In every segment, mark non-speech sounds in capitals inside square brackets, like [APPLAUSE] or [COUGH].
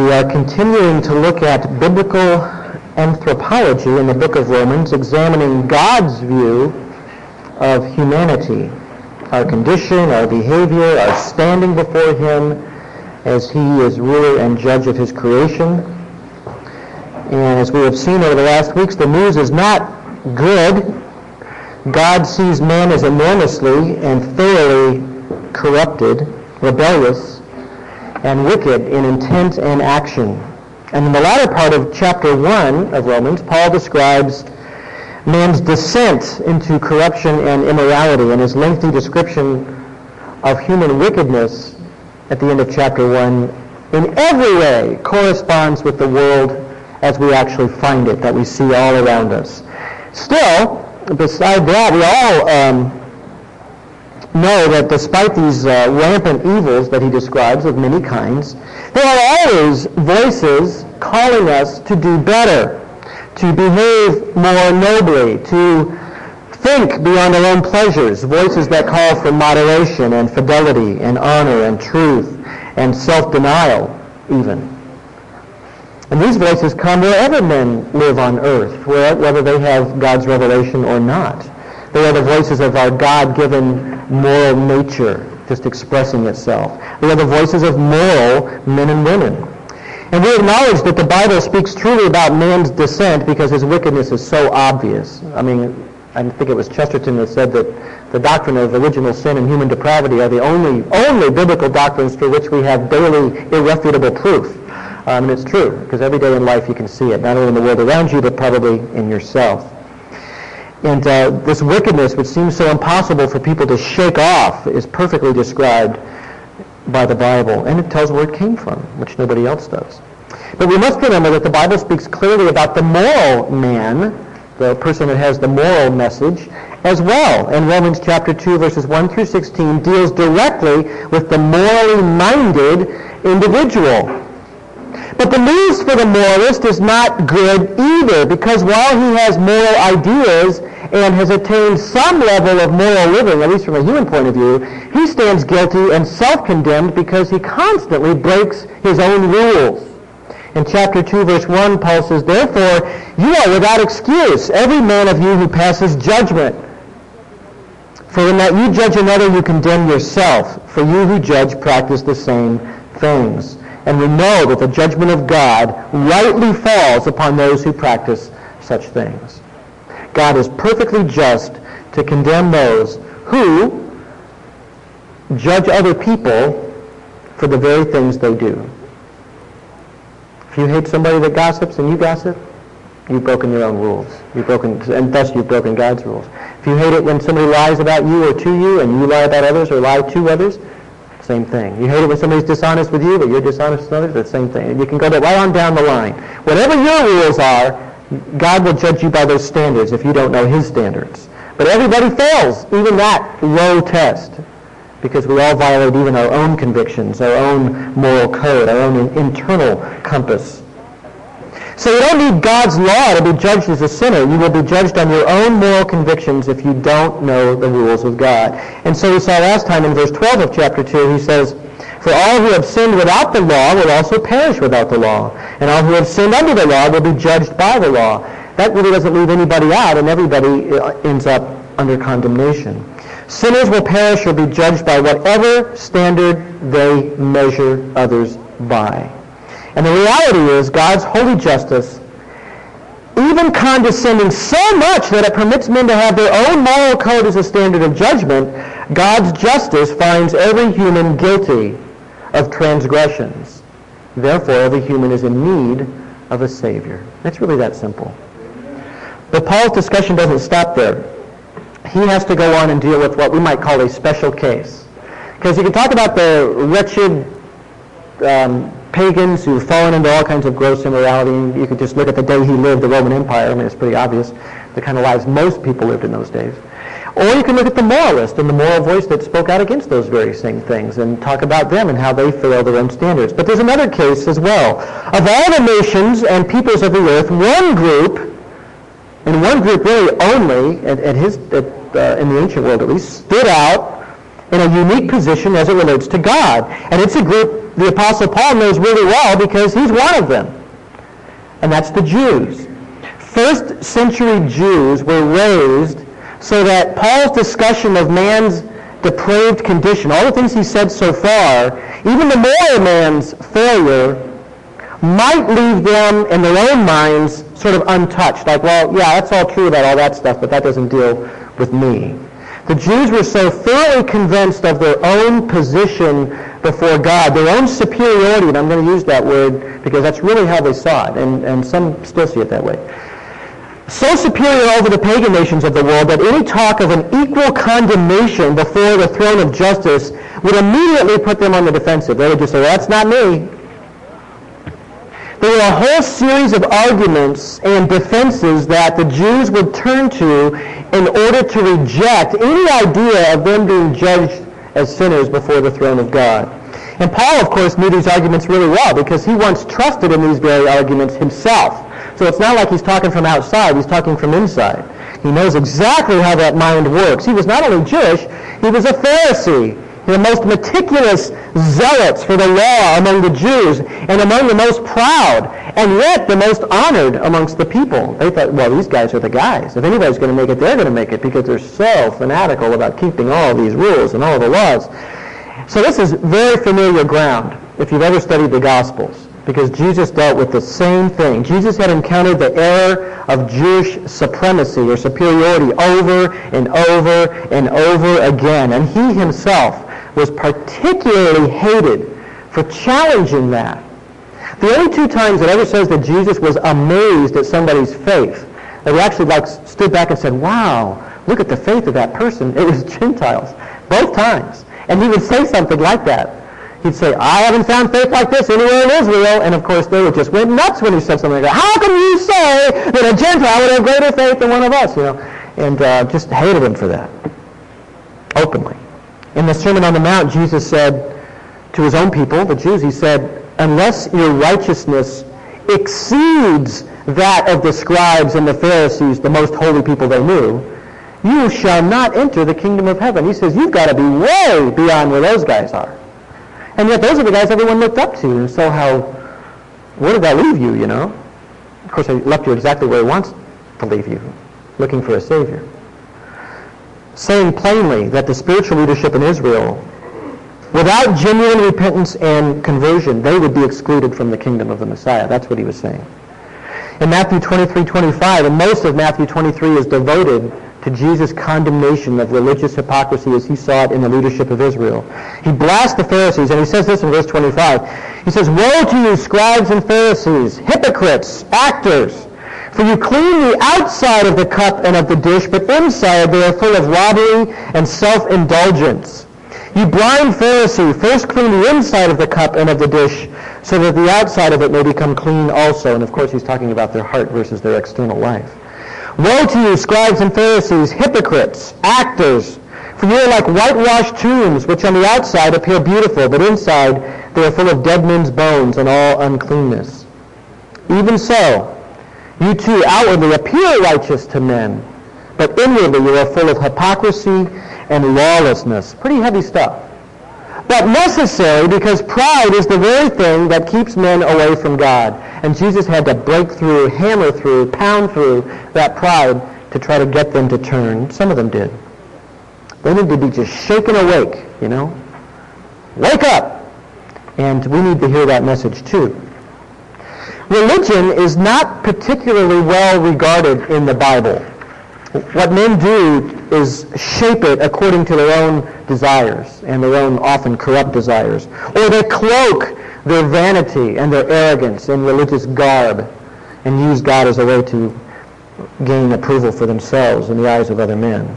We are continuing to look at biblical anthropology in the book of Romans, examining God's view of humanity, our condition, our behavior, our standing before him as he is ruler and judge of his creation. And as we have seen over the last weeks, the news is not good. God sees man as enormously and thoroughly corrupted, rebellious, and wicked in intent and action. And in the latter part of chapter 1 of Romans, Paul describes man's descent into corruption and immorality, and his lengthy description of human wickedness at the end of chapter 1 in every way corresponds with the world as we actually find it, that we see all around us. Still, beside that, we all um, know that despite these uh, rampant evils that he describes of many kinds, there are always voices calling us to do better, to behave more nobly, to think beyond our own pleasures, voices that call for moderation and fidelity and honor and truth and self-denial even. And these voices come wherever men live on earth, whether they have God's revelation or not. They are the voices of our God-given moral nature just expressing itself. They are the voices of moral men and women. And we acknowledge that the Bible speaks truly about man's descent because his wickedness is so obvious. I mean, I think it was Chesterton that said that the doctrine of original sin and human depravity are the only, only biblical doctrines for which we have daily irrefutable proof. Um, and it's true, because every day in life you can see it, not only in the world around you, but probably in yourself. And uh, this wickedness, which seems so impossible for people to shake off, is perfectly described by the Bible. And it tells where it came from, which nobody else does. But we must remember that the Bible speaks clearly about the moral man, the person that has the moral message, as well. And Romans chapter 2, verses 1 through 16 deals directly with the morally minded individual. But the news for the moralist is not good either, because while he has moral ideas and has attained some level of moral living, at least from a human point of view, he stands guilty and self-condemned because he constantly breaks his own rules. In chapter 2, verse 1, Paul says, Therefore, you are without excuse, every man of you who passes judgment. For in that you judge another, you condemn yourself. For you who judge practice the same things and we know that the judgment of God rightly falls upon those who practice such things. God is perfectly just to condemn those who judge other people for the very things they do. If you hate somebody that gossips and you gossip, you've broken your own rules. You've broken, and thus you've broken God's rules. If you hate it when somebody lies about you or to you, and you lie about others or lie to others, same thing. You hate it when somebody's dishonest with you, but you're dishonest with others, the same thing. You can go right on down the line. Whatever your rules are, God will judge you by those standards if you don't know his standards. But everybody fails, even that low test, because we all violate even our own convictions, our own moral code, our own internal compass. So you don't need God's law to be judged as a sinner. You will be judged on your own moral convictions if you don't know the rules of God. And so we saw last time in verse 12 of chapter 2, he says, For all who have sinned without the law will also perish without the law. And all who have sinned under the law will be judged by the law. That really doesn't leave anybody out, and everybody uh, ends up under condemnation. Sinners will perish or be judged by whatever standard they measure others by. And the reality is God's holy justice, even condescending so much that it permits men to have their own moral code as a standard of judgment, God's justice finds every human guilty of transgressions. Therefore, every human is in need of a Savior. It's really that simple. But Paul's discussion doesn't stop there. He has to go on and deal with what we might call a special case. Because you can talk about the wretched um, pagans who've fallen into all kinds of gross immorality. You could just look at the day he lived, the Roman Empire. I mean, it's pretty obvious the kind of lives most people lived in those days. Or you can look at the moralist and the moral voice that spoke out against those very same things and talk about them and how they fail their own standards. But there's another case as well. Of all the nations and peoples of the earth, one group, and one group really only, at, at his, at, uh, in the ancient world at least, stood out in a unique position as it relates to God. And it's a group the Apostle Paul knows really well because he's one of them. And that's the Jews. First century Jews were raised so that Paul's discussion of man's depraved condition, all the things he said so far, even the moral man's failure, might leave them in their own minds sort of untouched. Like, well, yeah, that's all true about all that stuff, but that doesn't deal with me. The Jews were so thoroughly convinced of their own position before God, their own superiority, and I'm going to use that word because that's really how they saw it, and, and some still see it that way so superior over the pagan nations of the world that any talk of an equal condemnation before the throne of justice would immediately put them on the defensive. They would just say, that's not me. There were a whole series of arguments and defenses that the Jews would turn to in order to reject any idea of them being judged as sinners before the throne of God. And Paul, of course, knew these arguments really well because he once trusted in these very arguments himself. So it's not like he's talking from outside, he's talking from inside. He knows exactly how that mind works. He was not only Jewish, he was a Pharisee, the most meticulous zealots for the law among the Jews, and among the most proud, and yet the most honored amongst the people. They thought, well, these guys are the guys. If anybody's going to make it, they're going to make it because they're so fanatical about keeping all these rules and all the laws. So this is very familiar ground if you've ever studied the Gospels because Jesus dealt with the same thing. Jesus had encountered the error of Jewish supremacy or superiority over and over and over again. And he himself was particularly hated for challenging that. The only two times it ever says that Jesus was amazed at somebody's faith, that he actually like stood back and said, wow, look at the faith of that person, it was [LAUGHS] Gentiles. Both times. And he would say something like that. He'd say, I haven't found faith like this anywhere in Israel. And of course, they would just went nuts when he said something like that. How can you say that a Gentile would have greater faith than one of us? You know, and uh, just hated him for that, openly. In the Sermon on the Mount, Jesus said to his own people, the Jews, he said, unless your righteousness exceeds that of the scribes and the Pharisees, the most holy people they knew, you shall not enter the kingdom of heaven. He says, you've got to be way beyond where those guys are. And yet those are the guys everyone looked up to. And so how, where did that leave you, you know? Of course, he left you exactly where he wants to leave you, looking for a Savior. Saying plainly that the spiritual leadership in Israel, without genuine repentance and conversion, they would be excluded from the kingdom of the Messiah. That's what he was saying. In Matthew 23, 25, and most of Matthew 23 is devoted to Jesus' condemnation of religious hypocrisy as he saw it in the leadership of Israel. He blasts the Pharisees, and he says this in verse 25. He says, Woe to you, scribes and Pharisees, hypocrites, actors! For you clean the outside of the cup and of the dish, but inside they are full of robbery and self-indulgence. You blind Pharisee, first clean the inside of the cup and of the dish, so that the outside of it may become clean also. And of course he's talking about their heart versus their external life. Woe to you, scribes and Pharisees, hypocrites, actors, for you are like whitewashed tombs, which on the outside appear beautiful, but inside they are full of dead men's bones and all uncleanness. Even so, you too outwardly appear righteous to men, but inwardly you are full of hypocrisy and lawlessness. Pretty heavy stuff but necessary because pride is the very thing that keeps men away from God. And Jesus had to break through, hammer through, pound through that pride to try to get them to turn. Some of them did. They need to be just shaken awake, you know. Wake up! And we need to hear that message too. Religion is not particularly well regarded in the Bible. What men do is shape it according to their own desires and their own often corrupt desires. Or they cloak their vanity and their arrogance in religious garb and use God as a way to gain approval for themselves in the eyes of other men.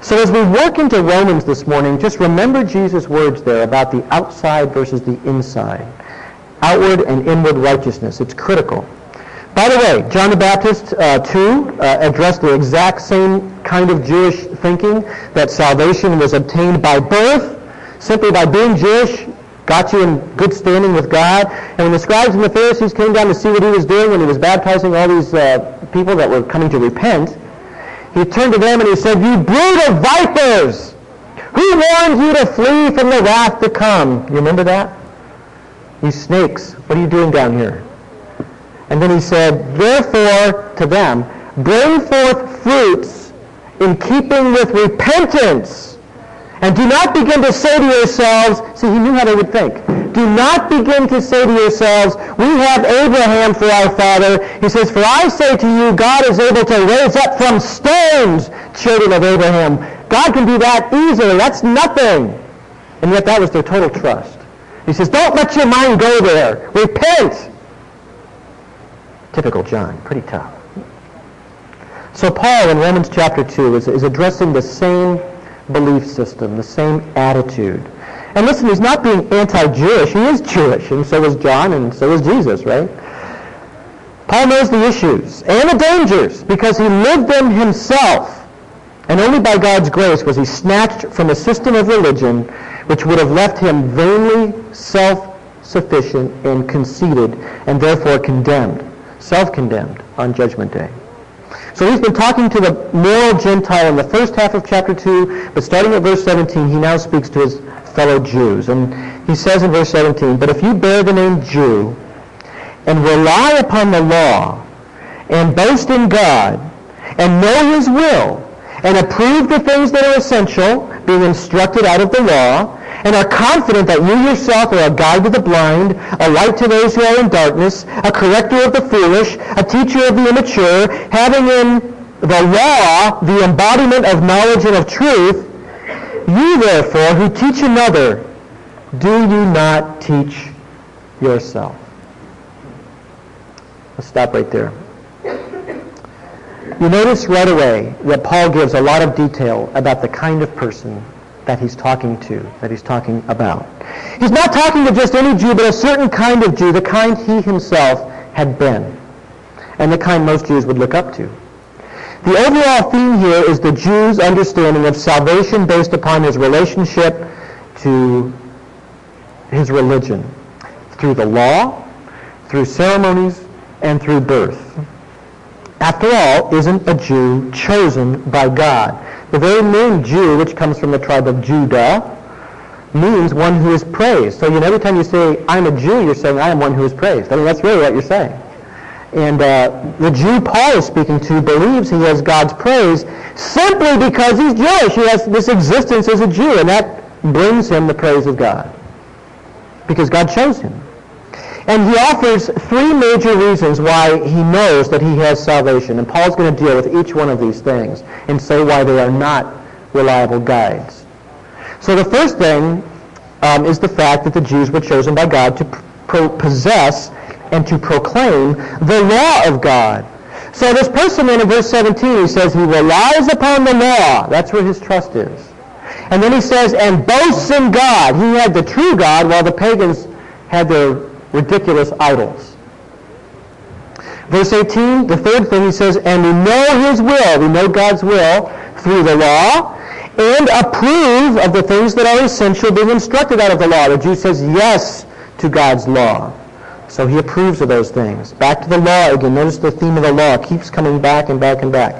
So as we work into Romans this morning, just remember Jesus' words there about the outside versus the inside. Outward and inward righteousness. It's critical. By the way, John the Baptist, uh, too, uh, addressed the exact same kind of Jewish thinking, that salvation was obtained by birth, simply by being Jewish, got you in good standing with God. And when the scribes and the Pharisees came down to see what he was doing when he was baptizing all these uh, people that were coming to repent, he turned to them and he said, You brood of vipers! Who warned you to flee from the wrath to come? You remember that? You snakes, what are you doing down here? And then he said, Therefore, to them, bring forth fruits in keeping with repentance. And do not begin to say to yourselves, see, he knew how they would think. Do not begin to say to yourselves, we have Abraham for our father. He says, for I say to you, God is able to raise up from stones children of Abraham. God can do that easily. That's nothing. And yet that was their total trust. He says, don't let your mind go there. Repent. Typical John. Pretty tough. So Paul in Romans chapter 2 is, is addressing the same belief system, the same attitude. And listen, he's not being anti-Jewish. He is Jewish, and so is John, and so is Jesus, right? Paul knows the issues and the dangers because he lived them himself. And only by God's grace was he snatched from a system of religion which would have left him vainly self-sufficient and conceited and therefore condemned, self-condemned on Judgment Day. So he's been talking to the moral Gentile in the first half of chapter 2, but starting at verse 17, he now speaks to his fellow Jews. And he says in verse 17, But if you bear the name Jew and rely upon the law and boast in God and know his will and approve the things that are essential, being instructed out of the law, and are confident that you yourself are a guide to the blind, a light to those who are in darkness, a corrector of the foolish, a teacher of the immature, having in the law the embodiment of knowledge and of truth, you therefore who teach another, do you not teach yourself? Let's stop right there. You notice right away that Paul gives a lot of detail about the kind of person that he's talking to, that he's talking about. He's not talking to just any Jew, but a certain kind of Jew, the kind he himself had been, and the kind most Jews would look up to. The overall theme here is the Jew's understanding of salvation based upon his relationship to his religion, through the law, through ceremonies, and through birth. After all, isn't a Jew chosen by God? The very name Jew, which comes from the tribe of Judah, means one who is praised. So you know, every time you say, I'm a Jew, you're saying, I am one who is praised. I mean, that's really what you're saying. And uh, the Jew Paul is speaking to believes he has God's praise simply because he's Jewish. He has this existence as a Jew, and that brings him the praise of God because God chose him. And he offers three major reasons why he knows that he has salvation. And Paul's going to deal with each one of these things and say why they are not reliable guides. So the first thing um, is the fact that the Jews were chosen by God to possess and to proclaim the law of God. So this person then in verse 17, he says he relies upon the law. That's where his trust is. And then he says, and boasts in God. He had the true God while the pagans had their ridiculous idols. Verse 18, the third thing he says, and we know his will, we know God's will through the law, and approve of the things that are essential being instructed out of the law. The Jew says yes to God's law. So he approves of those things. Back to the law again. Notice the theme of the law keeps coming back and back and back.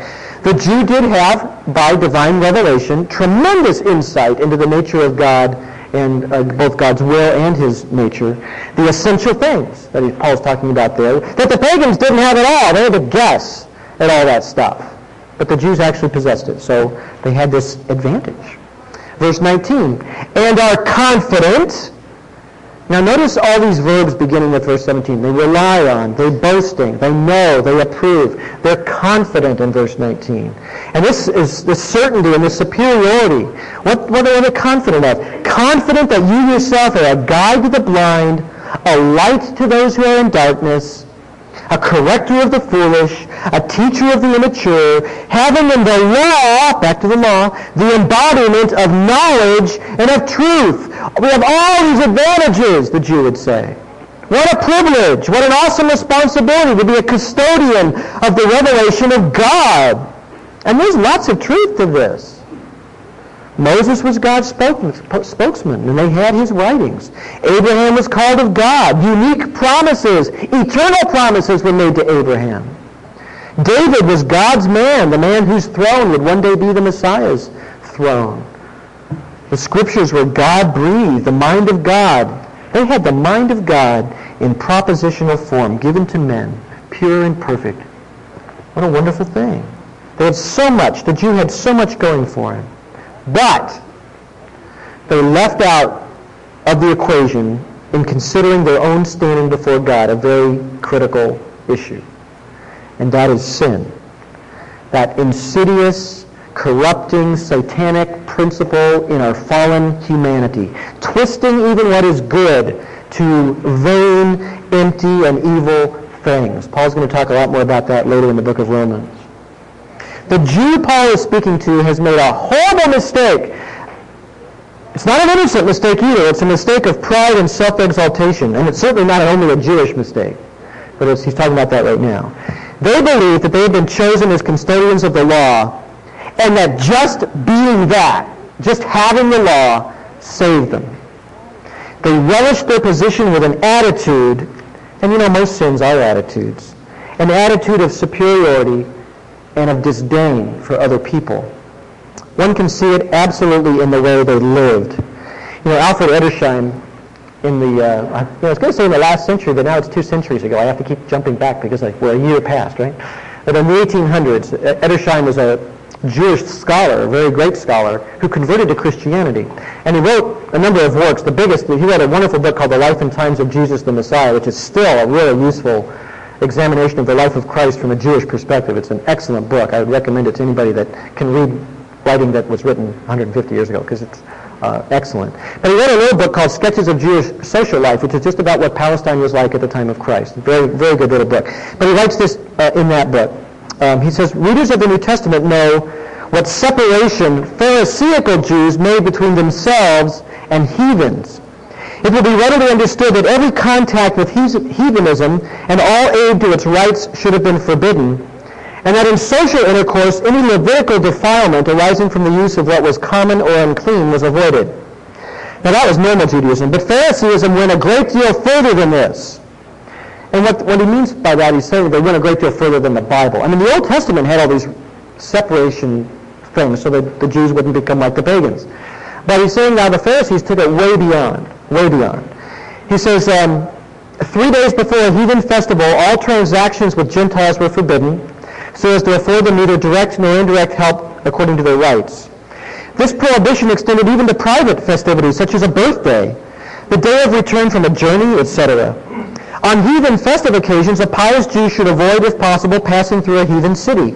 The Jew did have, by divine revelation, tremendous insight into the nature of God and uh, both God's will and his nature, the essential things that he, Paul's talking about there, that the pagans didn't have at all. They had to guess at all that stuff. But the Jews actually possessed it, so they had this advantage. Verse 19, and are confident now notice all these verbs beginning with verse 17. They rely on, they're boasting, they know, they approve, they're confident in verse 19. And this is the certainty and the superiority. What, what are they confident of? Confident that you yourself are a guide to the blind, a light to those who are in darkness, a corrector of the foolish, a teacher of the immature, having in the law, back to the law, the embodiment of knowledge and of truth. We have all these advantages, the Jew would say. What a privilege, what an awesome responsibility to be a custodian of the revelation of God. And there's lots of truth to this. Moses was God's spokesman, and they had his writings. Abraham was called of God. Unique promises, eternal promises were made to Abraham. David was God's man, the man whose throne would one day be the Messiah's throne. The scriptures were God-breathed, the mind of God, They had the mind of God in propositional form given to men, pure and perfect. What a wonderful thing. They had so much. The Jew had so much going for him. But they left out of the equation in considering their own standing before God a very critical issue. And that is sin. That insidious, corrupting, satanic principle in our fallen humanity. Twisting even what is good to vain, empty, and evil things. Paul's going to talk a lot more about that later in the book of Romans. The Jew Paul is speaking to has made a horrible mistake it's not an innocent mistake either. It's a mistake of pride and self-exaltation. And it's certainly not only a Jewish mistake. But he's talking about that right now. They believe that they have been chosen as custodians of the law and that just being that, just having the law, saved them. They relished their position with an attitude, and you know most sins are attitudes, an attitude of superiority and of disdain for other people. One can see it absolutely in the way they lived. You know, Alfred Edersheim in the, uh, I, I was going to say in the last century, but now it's two centuries ago. I have to keep jumping back because like, we're a year past, right? But in the 1800s, Edersheim was a Jewish scholar, a very great scholar, who converted to Christianity. And he wrote a number of works. The biggest, he wrote a wonderful book called The Life and Times of Jesus the Messiah, which is still a really useful examination of the life of Christ from a Jewish perspective. It's an excellent book. I would recommend it to anybody that can read writing that was written 150 years ago because it's uh, excellent. But he wrote a little book called Sketches of Jewish Social Life, which is just about what Palestine was like at the time of Christ. Very, very good little book. But he writes this uh, in that book. Um, he says, readers of the New Testament know what separation Pharisaical Jews made between themselves and heathens. It will be readily understood that every contact with heathenism and all aid to its rites should have been forbidden and that in social intercourse any Levitical defilement arising from the use of what was common or unclean was avoided. Now that was normal Judaism, but Phariseeism went a great deal further than this. And what, what he means by that, he's saying they went a great deal further than the Bible. I mean, the Old Testament had all these separation things so that the Jews wouldn't become like the pagans. But he's saying now the Pharisees took it way beyond, way beyond. He says, um, three days before a heathen festival, all transactions with Gentiles were forbidden, so as to afford them neither direct nor indirect help according to their rights. This prohibition extended even to private festivities, such as a birthday, the day of return from a journey, etc. On heathen festive occasions, a pious Jew should avoid, if possible, passing through a heathen city.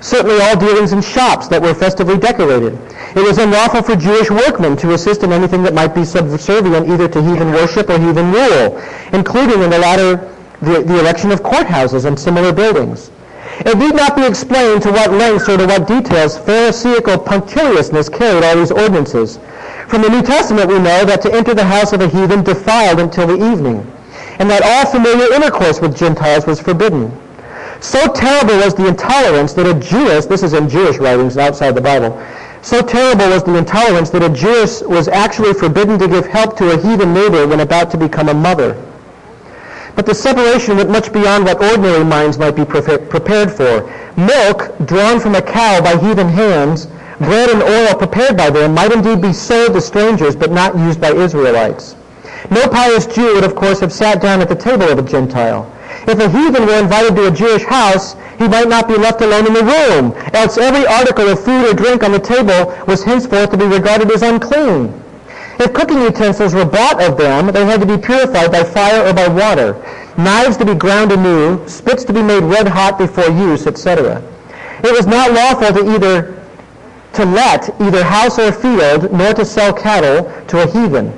Certainly all dealings in shops that were festively decorated. It was unlawful for Jewish workmen to assist in anything that might be subservient either to heathen worship or heathen rule, including in the latter the, the erection of courthouses and similar buildings. It need not be explained to what lengths or to what details Pharisaical punctiliousness carried all these ordinances. From the New Testament we know that to enter the house of a heathen defiled until the evening, and that all familiar intercourse with Gentiles was forbidden. So terrible was the intolerance that a Jewess, this is in Jewish writings outside the Bible, so terrible was the intolerance that a Jewess was actually forbidden to give help to a heathen neighbor when about to become a mother. But the separation went much beyond what ordinary minds might be prepared for. Milk drawn from a cow by heathen hands, bread and oil prepared by them, might indeed be sold to strangers, but not used by Israelites. No pious Jew would, of course, have sat down at the table of a Gentile. If a heathen were invited to a Jewish house, he might not be left alone in the room, else every article of food or drink on the table was henceforth to be regarded as unclean. If cooking utensils were bought of them, they had to be purified by fire or by water, knives to be ground anew, spits to be made red hot before use, etc. It was not lawful to either to let either house or field, nor to sell cattle to a heathen.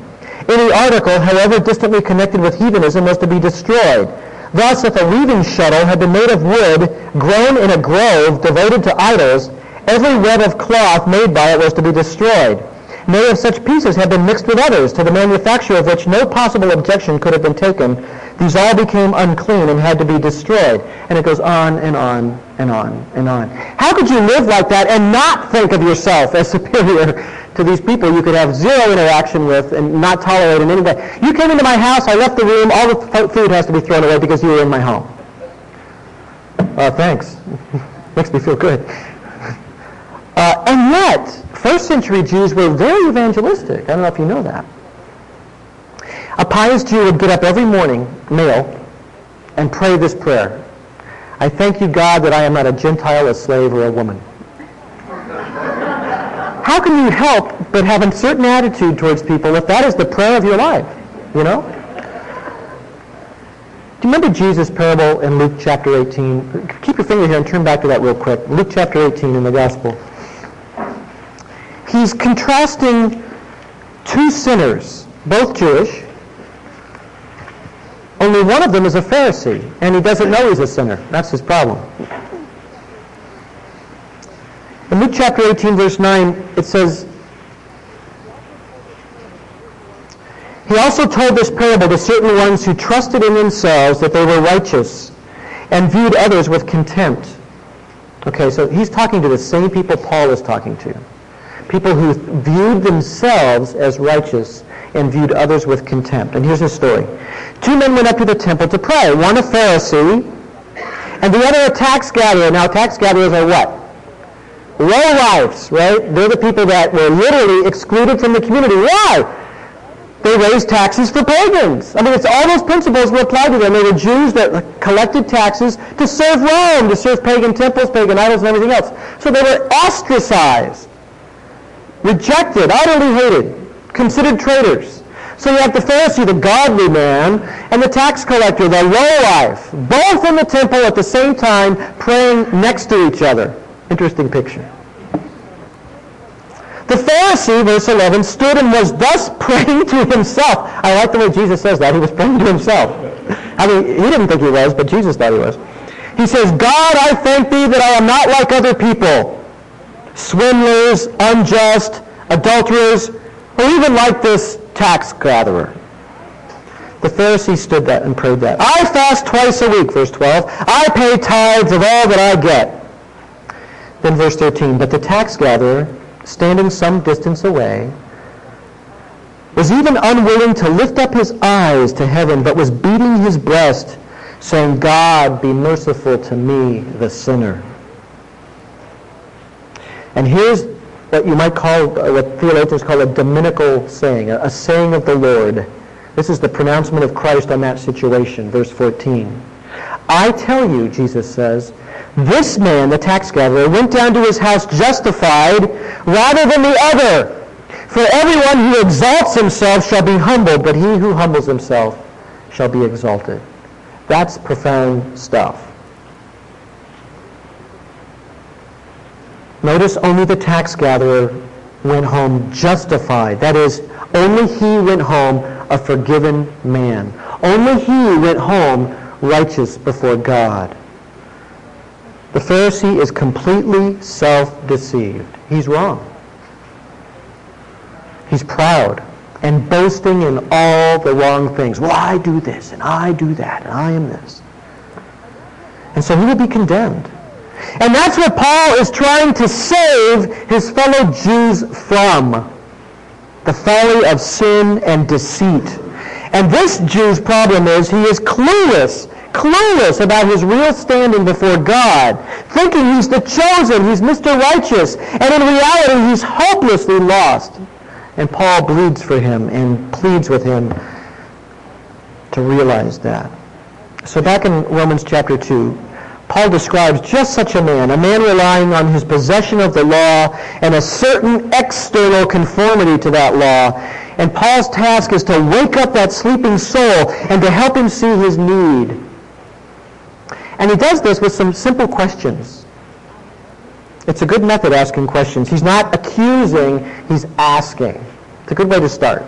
Any article, however distantly connected with heathenism, was to be destroyed. Thus, if a weaving shuttle had been made of wood, grown in a grove devoted to idols, every web of cloth made by it was to be destroyed. Nay, if such pieces had been mixed with others, to the manufacture of which no possible objection could have been taken, these all became unclean and had to be destroyed. And it goes on and on and on and on. How could you live like that and not think of yourself as superior to these people you could have zero interaction with and not tolerate in any way? You came into my house, I left the room, all the food has to be thrown away because you were in my home. Uh, thanks. [LAUGHS] Makes me feel good. Uh, and yet, first century Jews were very evangelistic. I don't know if you know that. A pious Jew would get up every morning, male, and pray this prayer. I thank you, God, that I am not a Gentile, a slave, or a woman. How can you help but have a certain attitude towards people if that is the prayer of your life? You know? Do you remember Jesus' parable in Luke chapter 18? Keep your finger here and turn back to that real quick. Luke chapter 18 in the Gospel. He's contrasting two sinners, both Jewish. Only one of them is a Pharisee, and he doesn't know he's a sinner. That's his problem. In Luke chapter 18, verse 9, it says, He also told this parable to certain ones who trusted in themselves that they were righteous and viewed others with contempt. Okay, so he's talking to the same people Paul is talking to. People who viewed themselves as righteous and viewed others with contempt. And here's his story. Two men went up to the temple to pray. One a Pharisee and the other a tax gatherer. Now tax gatherers are what? Low lives, right? They're the people that were literally excluded from the community. Why? They raised taxes for pagans. I mean, it's all those principles were applied to them. They were Jews that collected taxes to serve Rome, to serve pagan temples, pagan idols, and everything else. So they were ostracized, rejected, utterly hated, considered traitors. So you have the Pharisee, the godly man, and the tax collector, the lowlife, both in the temple at the same time, praying next to each other. Interesting picture. The Pharisee, verse 11, stood and was thus [LAUGHS] praying to himself. I like the way Jesus says that. He was praying to himself. I mean, he didn't think he was, but Jesus thought he was. He says, God, I thank thee that I am not like other people, swindlers, unjust, adulterers, or even like this tax gatherer. The Pharisee stood that and prayed that. I fast twice a week, verse 12. I pay tithes of all that I get. Then verse 13, but the tax gatherer, standing some distance away, was even unwilling to lift up his eyes to heaven, but was beating his breast, saying, God, be merciful to me, the sinner. And here's what you might call, uh, what theologians call a dominical saying, a, saying of the Lord. This is the pronouncement of Christ on that situation, verse 14. I tell you, Jesus says, this man, the tax gatherer, went down to his house justified rather than the other. For everyone who exalts himself shall be humbled, but he who humbles himself shall be exalted. That's profound stuff. Notice only the tax gatherer went home justified. That is, only he went home a forgiven man. Only he went home righteous before God. The Pharisee is completely self-deceived. He's wrong. He's proud and boasting in all the wrong things. Well, I do this, and I do that, and I am this. And so he will be condemned. And that's what Paul is trying to save his fellow Jews from. The folly of sin and deceit. And this Jew's problem is he is clueless clueless about his real standing before God, thinking he's the chosen, he's Mr. Righteous, and in reality he's hopelessly lost. And Paul bleeds for him and pleads with him to realize that. So back in Romans chapter 2, Paul describes just such a man, a man relying on his possession of the law and a certain external conformity to that law. And Paul's task is to wake up that sleeping soul and to help him see his need and he does this with some simple questions. It's a good method asking questions. He's not accusing, he's asking. It's a good way to start.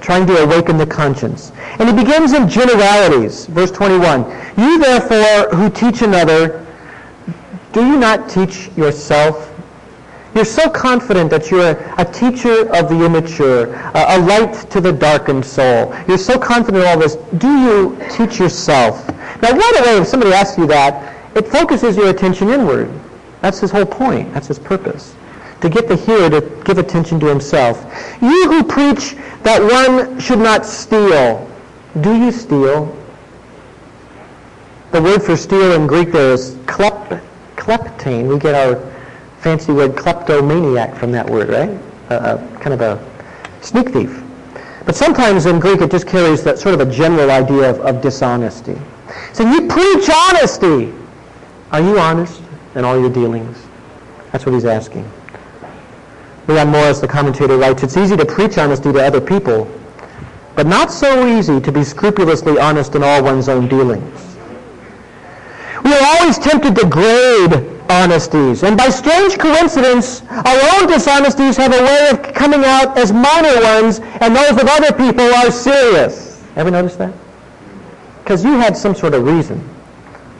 Trying to awaken the conscience. And he begins in generalities. Verse 21. You therefore who teach another, do you not teach yourself? You're so confident that you're a teacher of the immature, a light to the darkened soul. You're so confident in all this. Do you teach yourself? Now, right away, if somebody asks you that, it focuses your attention inward. That's his whole point. That's his purpose. To get the hearer to give attention to himself. You who preach that one should not steal, do you steal? The word for steal in Greek there is klep, kleptane. We get our fancy word kleptomaniac from that word, right? Uh, kind of a sneak thief. But sometimes in Greek it just carries that sort of a general idea of, of dishonesty. So you preach honesty. Are you honest in all your dealings? That's what he's asking. Leon Morris, the commentator, writes, It's easy to preach honesty to other people, but not so easy to be scrupulously honest in all one's own dealings. We are always tempted to grade honesties, and by strange coincidence, our own dishonesties have a way of coming out as minor ones, and those of other people are serious. Ever notice that? Because you had some sort of reason.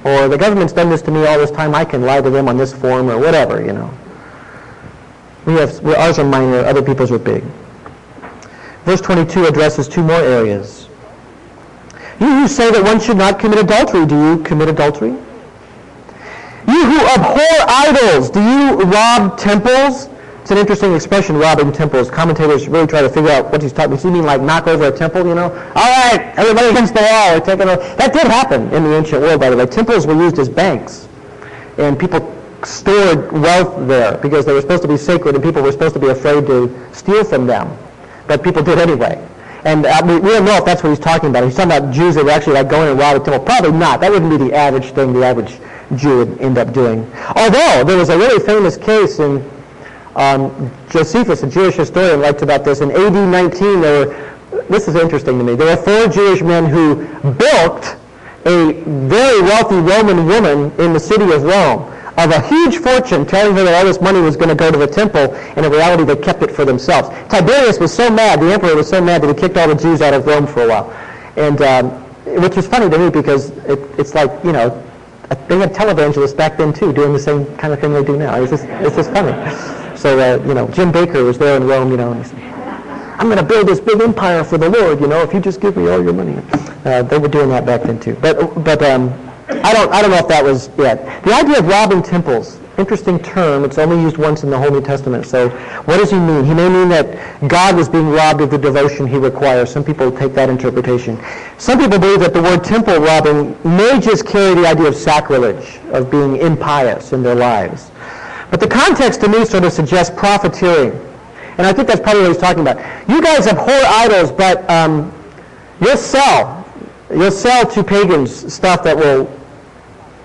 Or the government's done this to me all this time, I can lie to them on this form, or whatever, you know. We have, ours are minor, other people's are big. Verse 22 addresses two more areas. You who say that one should not commit adultery, do you commit adultery? You who abhor idols, do you rob temples? It's an interesting expression, robbing temples. Commentators really try to figure out what he's talking. Does he mean like knock over a temple, you know? All right, everybody against the wall. We're taking a... That did happen in the ancient world, by the way. Temples were used as banks. And people stored wealth there because they were supposed to be sacred and people were supposed to be afraid to steal from them. But people did anyway. And uh, we, we, don't know if that's what he's talking about. He's talking about Jews that were actually like going and robbing a temple. Probably not. That wouldn't be the average thing the average Jew would end up doing. Although there was a really famous case in um, Josephus, a Jewish historian, writes about this. In AD 19, there were, this is interesting to me, there were four Jewish men who bilked a very wealthy Roman woman in the city of Rome of a huge fortune telling her that all this money was going to go to the temple, and in reality they kept it for themselves. Tiberius was so mad, the emperor was so mad that he kicked all the Jews out of Rome for a while. And um, which was funny to me because it, it's like, you know, they had televangelists back then too, doing the same kind of thing they do now. It's just, it's just funny. So, uh, you know, Jim Bakker was there in Rome, you know, and he said, I'm going to build this big empire for the Lord, you know, if you just give me all your money. Uh, they were doing that back then too. But, but um, I don't, I don't know if that was it. The idea of robbing temples, interesting term. It's only used once in the Whole New Testament. So what does he mean? He may mean that God was being robbed of the devotion he requires. Some people take that interpretation. Some people believe that the word temple robbing may just carry the idea of sacrilege, of being impious in their lives. But the context to me sort of suggests profiteering. And I think that's probably what he's talking about. You guys have abhor idols, but um, you'll sell. You'll sell to pagans stuff that will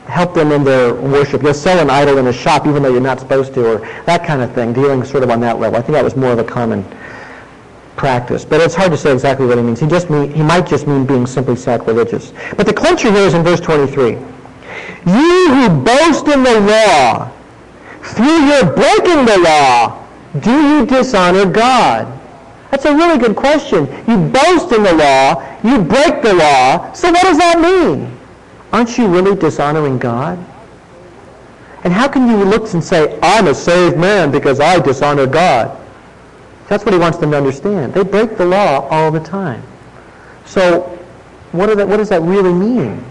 help them in their worship. You'll sell an idol in a shop even though you're not supposed to, or that kind of thing, dealing sort of on that level. I think that was more of a common practice. But it's hard to say exactly what he means. He, just mean, he might just mean being simply sacrilegious. But the clincher here is in verse 23. You who boast in the law, through your breaking the law, do you dishonor God? That's a really good question. You boast in the law, you break the law, so what does that mean? Aren't you really dishonoring God? And how can you look and say, I'm a saved man because I dishonor God? That's what he wants them to understand. They break the law all the time. So what, what does that really mean?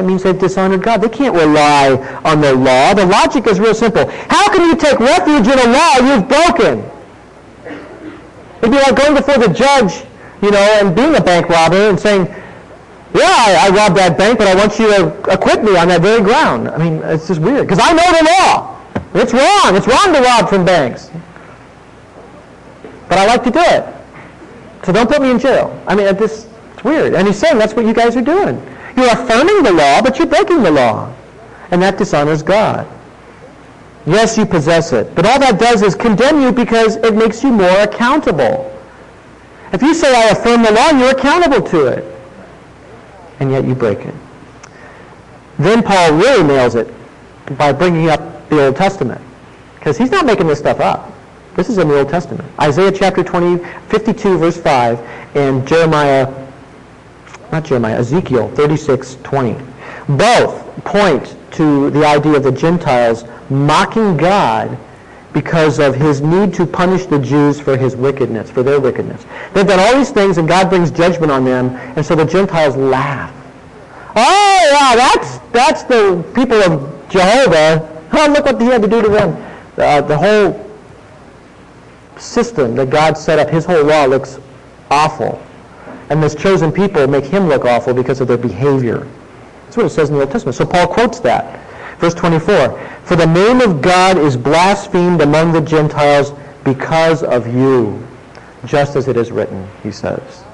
It means they've dishonored God. They can't rely on the law. The logic is real simple. How can you take refuge in a law you've broken? It'd be like going before the judge, you know, and being a bank robber and saying, yeah, I, I robbed that bank, but I want you to acquit me on that very ground. I mean, it's just weird. Because I know the law. It's wrong. It's wrong to rob from banks. But I like to do it. So don't put me in jail. I mean, this, it's weird. And he's saying that's what you guys are doing. You're affirming the law, but you're breaking the law. And that dishonors God. Yes, you possess it. But all that does is condemn you because it makes you more accountable. If you say, I affirm the law, you're accountable to it and yet you break it. Then Paul really nails it by bringing up the Old Testament. Because he's not making this stuff up. This is in the Old Testament. Isaiah chapter 20, 52, verse 5, and Jeremiah, not Jeremiah, Ezekiel 36, 20. Both point to the idea of the Gentiles mocking God because of his need to punish the Jews for his wickedness, for their wickedness. They've done all these things and God brings judgment on them, and so the Gentiles laugh. Oh, yeah, that's, that's the people of Jehovah. Oh, look what he had to do to them. Uh, the whole system that God set up, his whole law looks awful. And this chosen people make him look awful because of their behavior. That's what it says in the Old Testament. So Paul quotes that. Verse 24, For the name of God is blasphemed among the Gentiles because of you. just as it is written, he says.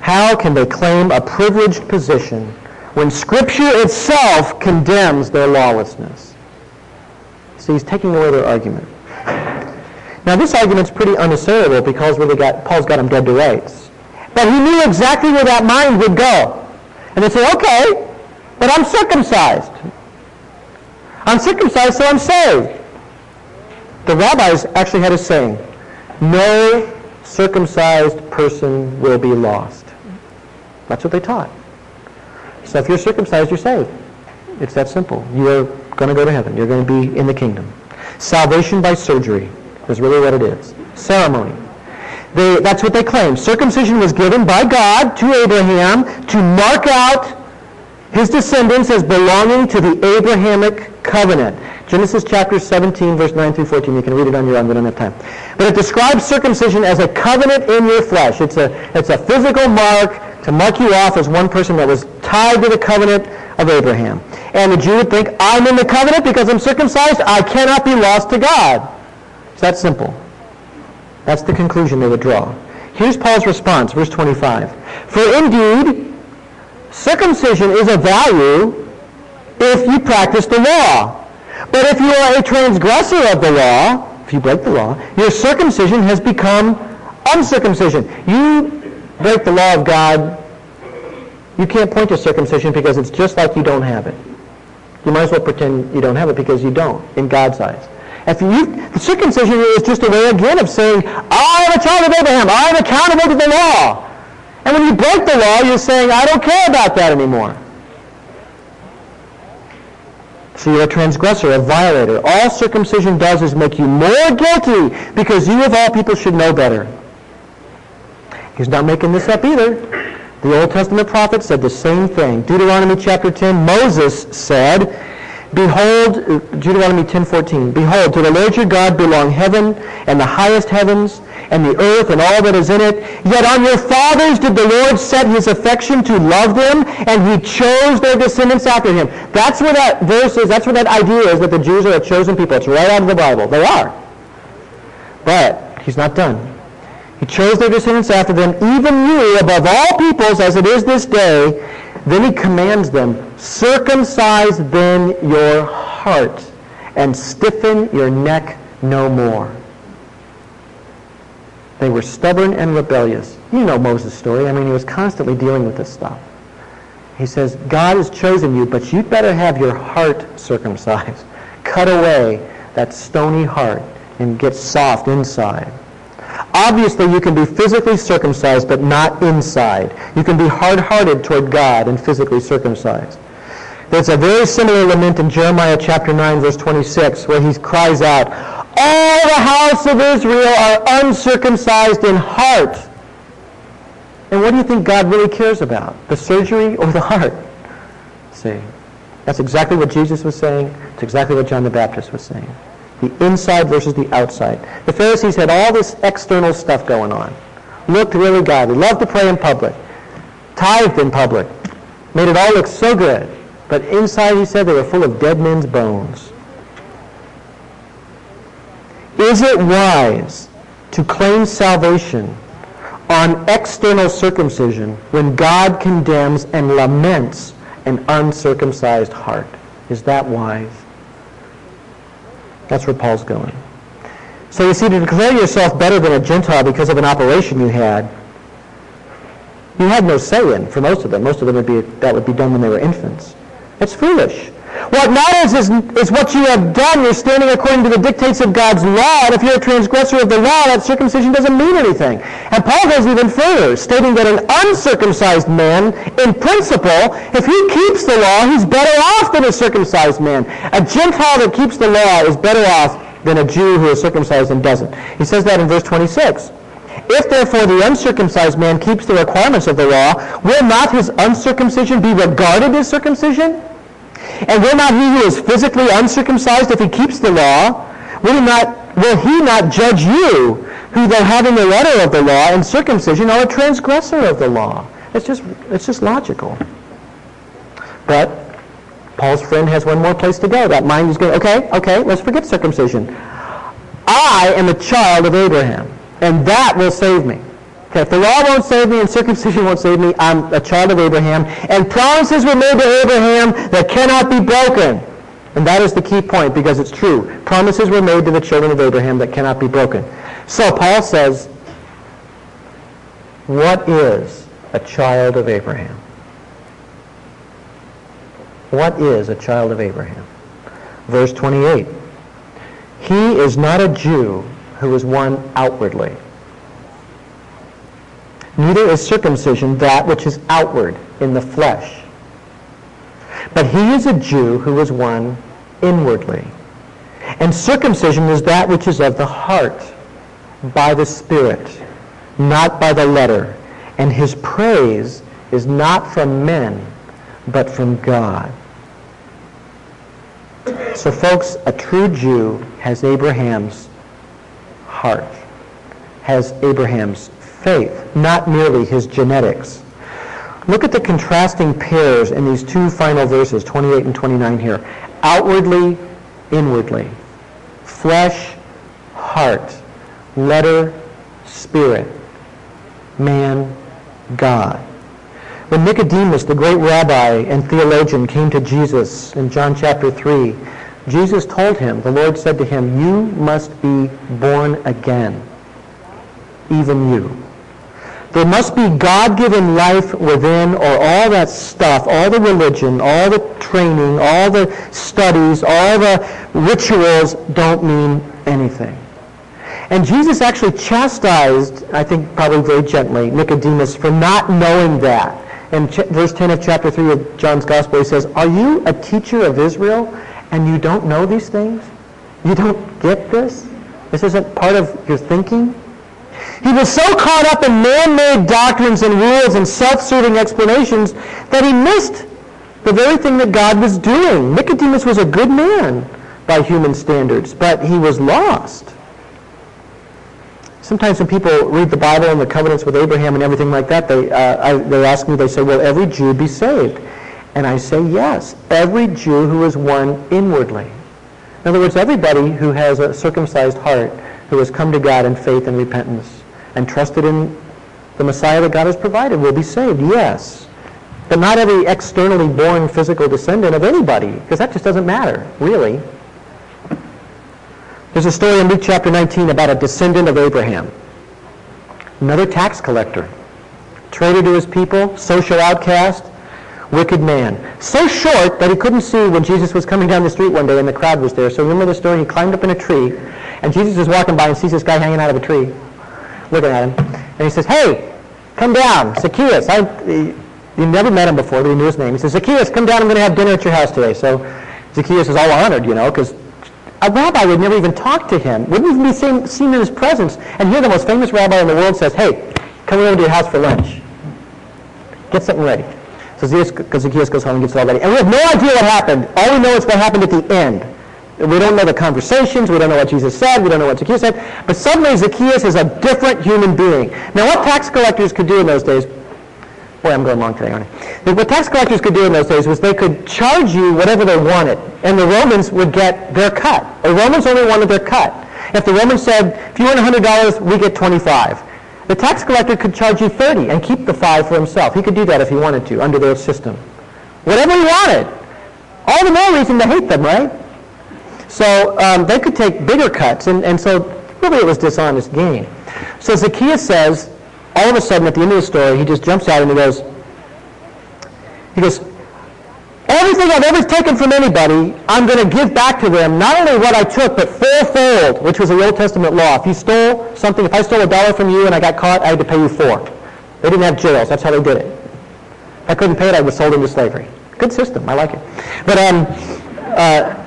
How can they claim a privileged position when Scripture itself condemns their lawlessness? See, he's taking away their argument. Now, this argument's pretty unassailable because really got, Paul's got him dead to rights. But he knew exactly where that mind would go. And they say, okay, but I'm circumcised. I'm circumcised, so I'm saved. The rabbis actually had a saying, no circumcised person will be lost. That's what they taught. So if you're circumcised, you're saved. It's that simple. You're going to go to heaven. You're going to be in the kingdom. Salvation by surgery is really what it is. Ceremony. They, that's what they claim. Circumcision was given by God to Abraham to mark out his descendants as belonging to the Abrahamic covenant. Genesis chapter 17, verse 9 through 14. You can read it on your own. We don't have time. But it describes circumcision as a covenant in your flesh. It's a, it's a physical mark to mark you off as one person that was tied to the covenant of Abraham. And the Jew would think, I'm in the covenant because I'm circumcised. I cannot be lost to God. That simple. That's the conclusion they would draw. Here's Paul's response, verse 25. For indeed, circumcision is of value if you practice the law. But if you are a transgressor of the law, if you break the law, your circumcision has become uncircumcision. You break the law of God, you can't point to circumcision because it's just like you don't have it. You might as well pretend you don't have it because you don't in God's eyes. If you, the circumcision is just a way again of saying, I am a child of Abraham. I am accountable to the law. And when you break the law, you're saying, I don't care about that anymore. So you're a transgressor, a violator. All circumcision does is make you more guilty because you of all people should know better. He's not making this up either. The Old Testament prophet said the same thing. Deuteronomy chapter 10, Moses said, Behold, uh, Deuteronomy 10:14. Behold, to the Lord your God belong heaven and the highest heavens and the earth and all that is in it. Yet on your fathers did the Lord set his affection to love them, and he chose their descendants after him. That's where that verse is. That's where that idea is that the Jews are a chosen people. It's right out of the Bible. They are. But he's not done. He chose their descendants after them, even you above all peoples, as it is this day. Then he commands them, circumcise then your heart and stiffen your neck no more. They were stubborn and rebellious. You know Moses' story. I mean, he was constantly dealing with this stuff. He says, God has chosen you, but you'd better have your heart circumcised. [LAUGHS] Cut away that stony heart and get soft inside. Obviously, you can be physically circumcised, but not inside. You can be hard-hearted toward God and physically circumcised. There's a very similar lament in Jeremiah chapter 9, verse 26, where he cries out, All the house of Israel are uncircumcised in heart. And what do you think God really cares about? The surgery or the heart? See, that's exactly what Jesus was saying. It's exactly what John the Baptist was saying. The inside versus the outside. The Pharisees had all this external stuff going on. Looked really godly. Loved to pray in public. Tithed in public. Made it all look so good. But inside, he said, they were full of dead men's bones. Is it wise to claim salvation on external circumcision when God condemns and laments an uncircumcised heart? Is that wise? That's where Paul's going. So you see, to declare yourself better than a Gentile because of an operation you had, you had no say in for most of them. Most of them would be that would be done when they were infants. It's foolish. What matters is, is what you have done. You're standing according to the dictates of God's law. And if you're a transgressor of the law, that circumcision doesn't mean anything. And Paul goes even further, stating that an uncircumcised man, in principle, if he keeps the law, he's better off than a circumcised man. A Gentile that keeps the law is better off than a Jew who is circumcised and doesn't. He says that in verse 26. If therefore the uncircumcised man keeps the requirements of the law, will not his uncircumcision be regarded as circumcision? And will not he who is physically uncircumcised, if he keeps the law, will he not, will he not judge you, who though having the letter of the law and circumcision are a transgressor of the law? It's just, it's just logical. But Paul's friend has one more place to go. That mind is going, okay, okay, let's forget circumcision. I I am a child of Abraham, and that will save me. Okay, if the law won't save me and circumcision won't save me, I'm a child of Abraham. And promises were made to Abraham that cannot be broken. And that is the key point because it's true. Promises were made to the children of Abraham that cannot be broken. So Paul says, what is a child of Abraham? What is a child of Abraham? Verse 28. He is not a Jew who is one outwardly Neither is circumcision that which is outward in the flesh. But he is a Jew who is one inwardly. And circumcision is that which is of the heart, by the Spirit, not by the letter. And his praise is not from men, but from God. So folks, a true Jew has Abraham's heart, has Abraham's faith, not merely his genetics. Look at the contrasting pairs in these two final verses, 28 and 29 here. Outwardly, inwardly. Flesh, heart. Letter, spirit. Man, God. When Nicodemus, the great rabbi and theologian, came to Jesus in John chapter 3, Jesus told him, the Lord said to him, You must be born again, even you. There must be God-given life within or all that stuff, all the religion, all the training, all the studies, all the rituals don't mean anything. And Jesus actually chastised, I think probably very gently, Nicodemus for not knowing that. In ch- verse 10 of chapter 3 of John's Gospel, he says, Are you a teacher of Israel and you don't know these things? You don't get this? This isn't part of your thinking? He was so caught up in man-made doctrines and rules and self-serving explanations that he missed the very thing that God was doing. Nicodemus was a good man by human standards, but he was lost. Sometimes when people read the Bible and the covenants with Abraham and everything like that, they, uh, I, they ask me, they say, will every Jew be saved? And I say, yes, every Jew who is one inwardly. In other words, everybody who has a circumcised heart, who has come to God in faith and repentance and trusted in the Messiah that God has provided will be saved, yes. But not every externally born physical descendant of anybody, because that just doesn't matter, really. There's a story in Luke chapter 19 about a descendant of Abraham. Another tax collector, traitor to his people, social outcast, wicked man. So short that he couldn't see when Jesus was coming down the street one day and the crowd was there. So remember the story? He climbed up in a tree, and Jesus is walking by and sees this guy hanging out of a tree looking at him. And he says, hey, come down, Zacchaeus. I, you never met him before, but he knew his name. He says, Zacchaeus, come down. I'm going to have dinner at your house today. So Zacchaeus is all honored, you know, because a rabbi would never even talk to him, wouldn't even be seen, seen in his presence. And here the most famous rabbi in the world says, hey, come over to your house for lunch. Get something ready. So Zacchaeus goes home and gets it all ready. And we have no idea what happened. All we know is what happened at the end. We don't know the conversations. We don't know what Jesus said. We don't know what Zacchaeus said. But suddenly Zacchaeus is a different human being. Now, what tax collectors could do in those days, boy, I'm going long today, aren't I? What tax collectors could do in those days was they could charge you whatever they wanted, and the Romans would get their cut. The Romans only wanted their cut. If the Romans said, if you want $100, we get 25. The tax collector could charge you 30 and keep the 5 for himself. He could do that if he wanted to under their system. Whatever he wanted. All the more reason to hate them, right? So um, they could take bigger cuts, and, and so really it was dishonest gain. So Zacchaeus says, all of a sudden at the end of the story, he just jumps out and he goes, he goes, everything I've ever taken from anybody, I'm going to give back to them, not only what I took, but fourfold, which was the Old Testament law. If you stole something, if I stole a dollar from you and I got caught, I had to pay you four. They didn't have jails. That's how they did it. If I couldn't pay it, I was sold into slavery. Good system. I like it. But um, uh,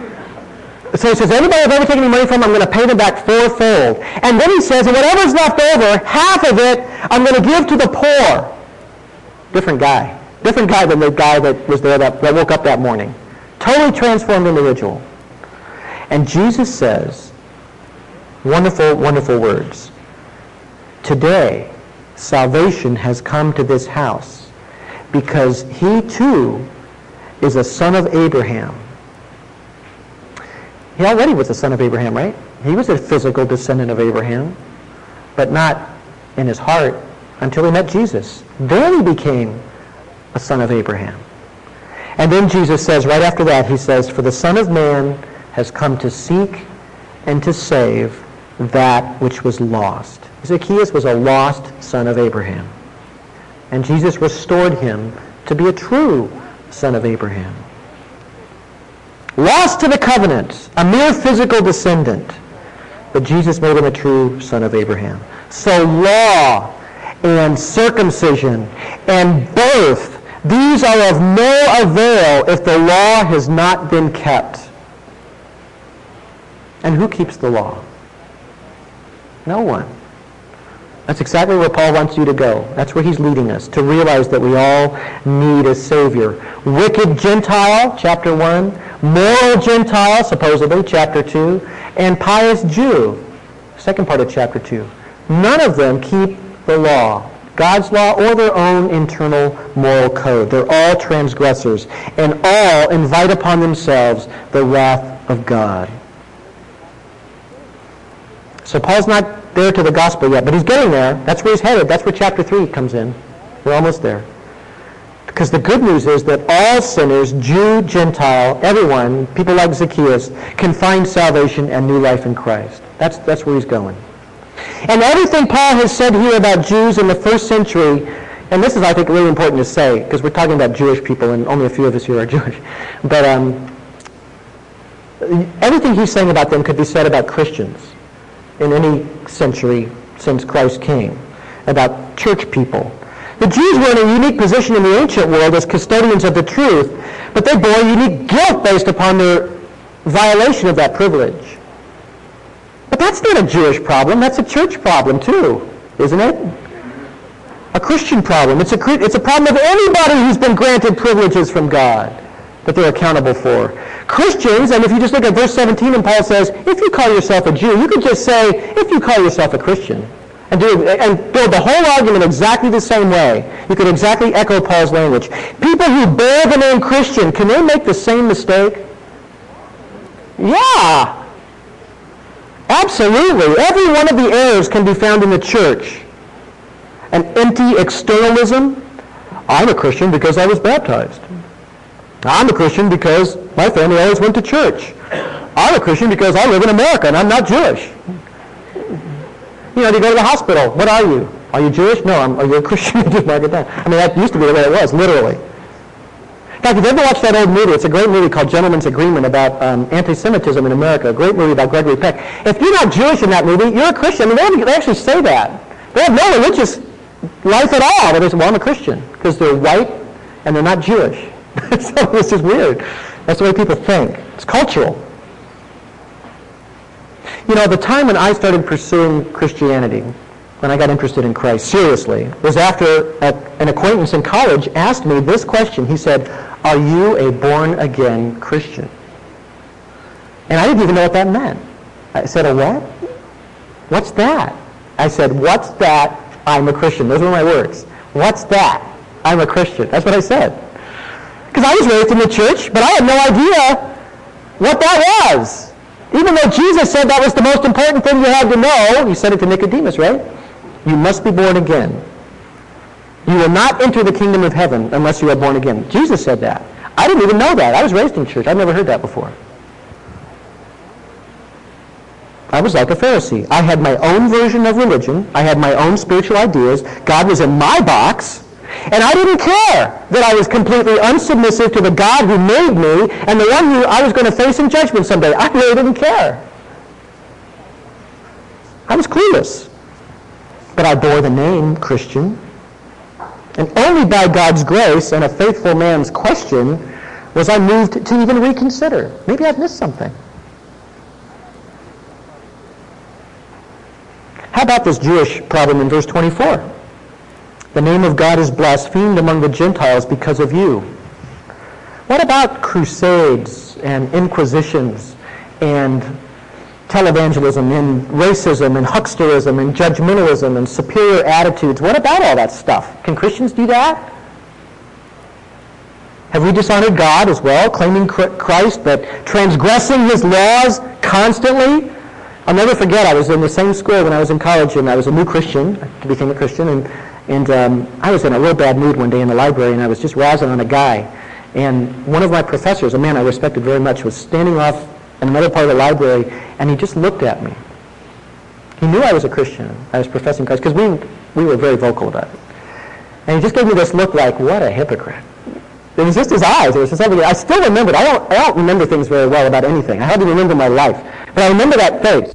so he says, anybody I've ever taken any money from, I'm going to pay them back fourfold. And then he says, and whatever's left over, half of it I'm going to give to the poor. Different guy. Different guy than the guy that was there that, that woke up that morning. Totally transformed individual. And Jesus says, wonderful, wonderful words. Today, salvation has come to this house because he too is a son of Abraham He already was a son of Abraham, right? He was a physical descendant of Abraham, but not in his heart until he met Jesus. Then he became a son of Abraham. And then Jesus says, right after that, he says, For the Son of Man has come to seek and to save that which was lost. Zacchaeus was a lost son of Abraham. And Jesus restored him to be a true son of Abraham. Lost to the covenant, a mere physical descendant. But Jesus made him a true son of Abraham. So law and circumcision and birth, these are of no avail if the law has not been kept. And who keeps the law? No one. That's exactly where Paul wants you to go. That's where he's leading us, to realize that we all need a Savior. Wicked Gentile, chapter 1. Moral Gentile, supposedly, chapter 2. And pious Jew, second part of chapter 2. None of them keep the law, God's law or their own internal moral code. They're all transgressors, and all invite upon themselves the wrath of God. So Paul's not there to the gospel yet, but he's getting there. That's where he's headed. That's where chapter 3 comes in. We're almost there. Because the good news is that all sinners, Jew, Gentile, everyone, people like Zacchaeus, can find salvation and new life in Christ. That's, that's where he's going. And everything Paul has said here about Jews in the first century, and this is, I think, really important to say, because we're talking about Jewish people, and only a few of us here are [LAUGHS] Jewish. But um, everything he's saying about them could be said about Christians in any century since Christ came, about church people. The Jews were in a unique position in the ancient world as custodians of the truth, but they bore unique guilt based upon their violation of that privilege. But that's not a Jewish problem. That's a church problem too, isn't it? A Christian problem. It's a, it's a problem of anybody who's been granted privileges from God that they're accountable for. Christians, and if you just look at verse 17 and Paul says, if you call yourself a Jew, you could just say, if you call yourself a Christian. And, do, and build the whole argument exactly the same way. You could exactly echo Paul's language. People who bear the name Christian, can they make the same mistake? Yeah. Absolutely. Every one of the errors can be found in the church. An empty externalism. I'm a Christian because I was baptized. I'm a Christian because my family always went to church. I'm a Christian because I live in America and I'm not Jewish. You know, you go to the hospital. What are you? Are you Jewish? No, I'm, are you a Christian? [LAUGHS] just. I mean, that used to be the way it was, literally. In fact, if you ever watched that old movie, it's a great movie called Gentleman's Agreement about um, anti-Semitism in America. A great movie by Gregory Peck. If you're not Jewish in that movie, you're a Christian. I mean, they, actually say that. They have no religious life at all. They say, well, I'm a Christian because they're white and they're not Jewish. [LAUGHS] so this is weird. That's the way people think. It's cultural. You know, the time when I started pursuing Christianity, when I got interested in Christ seriously, was after a, an acquaintance in college asked me this question. He said, are you a born-again Christian? And I didn't even know what that meant. I said, a what? What's that? I said, what's that? I'm a Christian. Those were my words. What's that? I'm a Christian. That's what I said. Because I was raised in the church, but I had no idea what that was. Even though Jesus said that was the most important thing you had to know, he said it to Nicodemus, right? You must be born again. You will not enter the kingdom of heaven unless you are born again. Jesus said that. I didn't even know that. I was raised in church. I've never heard that before. I was like a Pharisee. I had my own version of religion. I had my own spiritual ideas. God was in my box. And I didn't care that I was completely unsubmissive to the God who made me and the one who I was going to face in judgment someday. I really didn't care. I was clueless. But I bore the name Christian. And only by God's grace and a faithful man's question was I moved to even reconsider. Maybe I've missed something. How about this Jewish problem in verse 24? The name of God is blasphemed among the Gentiles because of you. What about crusades and inquisitions and televangelism and racism and hucksterism and judgmentalism and superior attitudes? What about all that stuff? Can Christians do that? Have we dishonored God as well, claiming Christ, but transgressing his laws constantly? I'll never forget, I was in the same school when I was in college, and I was a new Christian, I became a Christian, and, and um, I was in a real bad mood one day in the library, and I was just razzing on a guy. And one of my professors, a man I respected very much, was standing off in another part of the library, and he just looked at me. He knew I was a Christian. I was professing Christ, because we, we were very vocal about it. And he just gave me this look like, what a hypocrite. It was just his eyes. It was just everything. I still remember. I don't, I don't remember things very well about anything. I hardly remember my life. But I remember that face.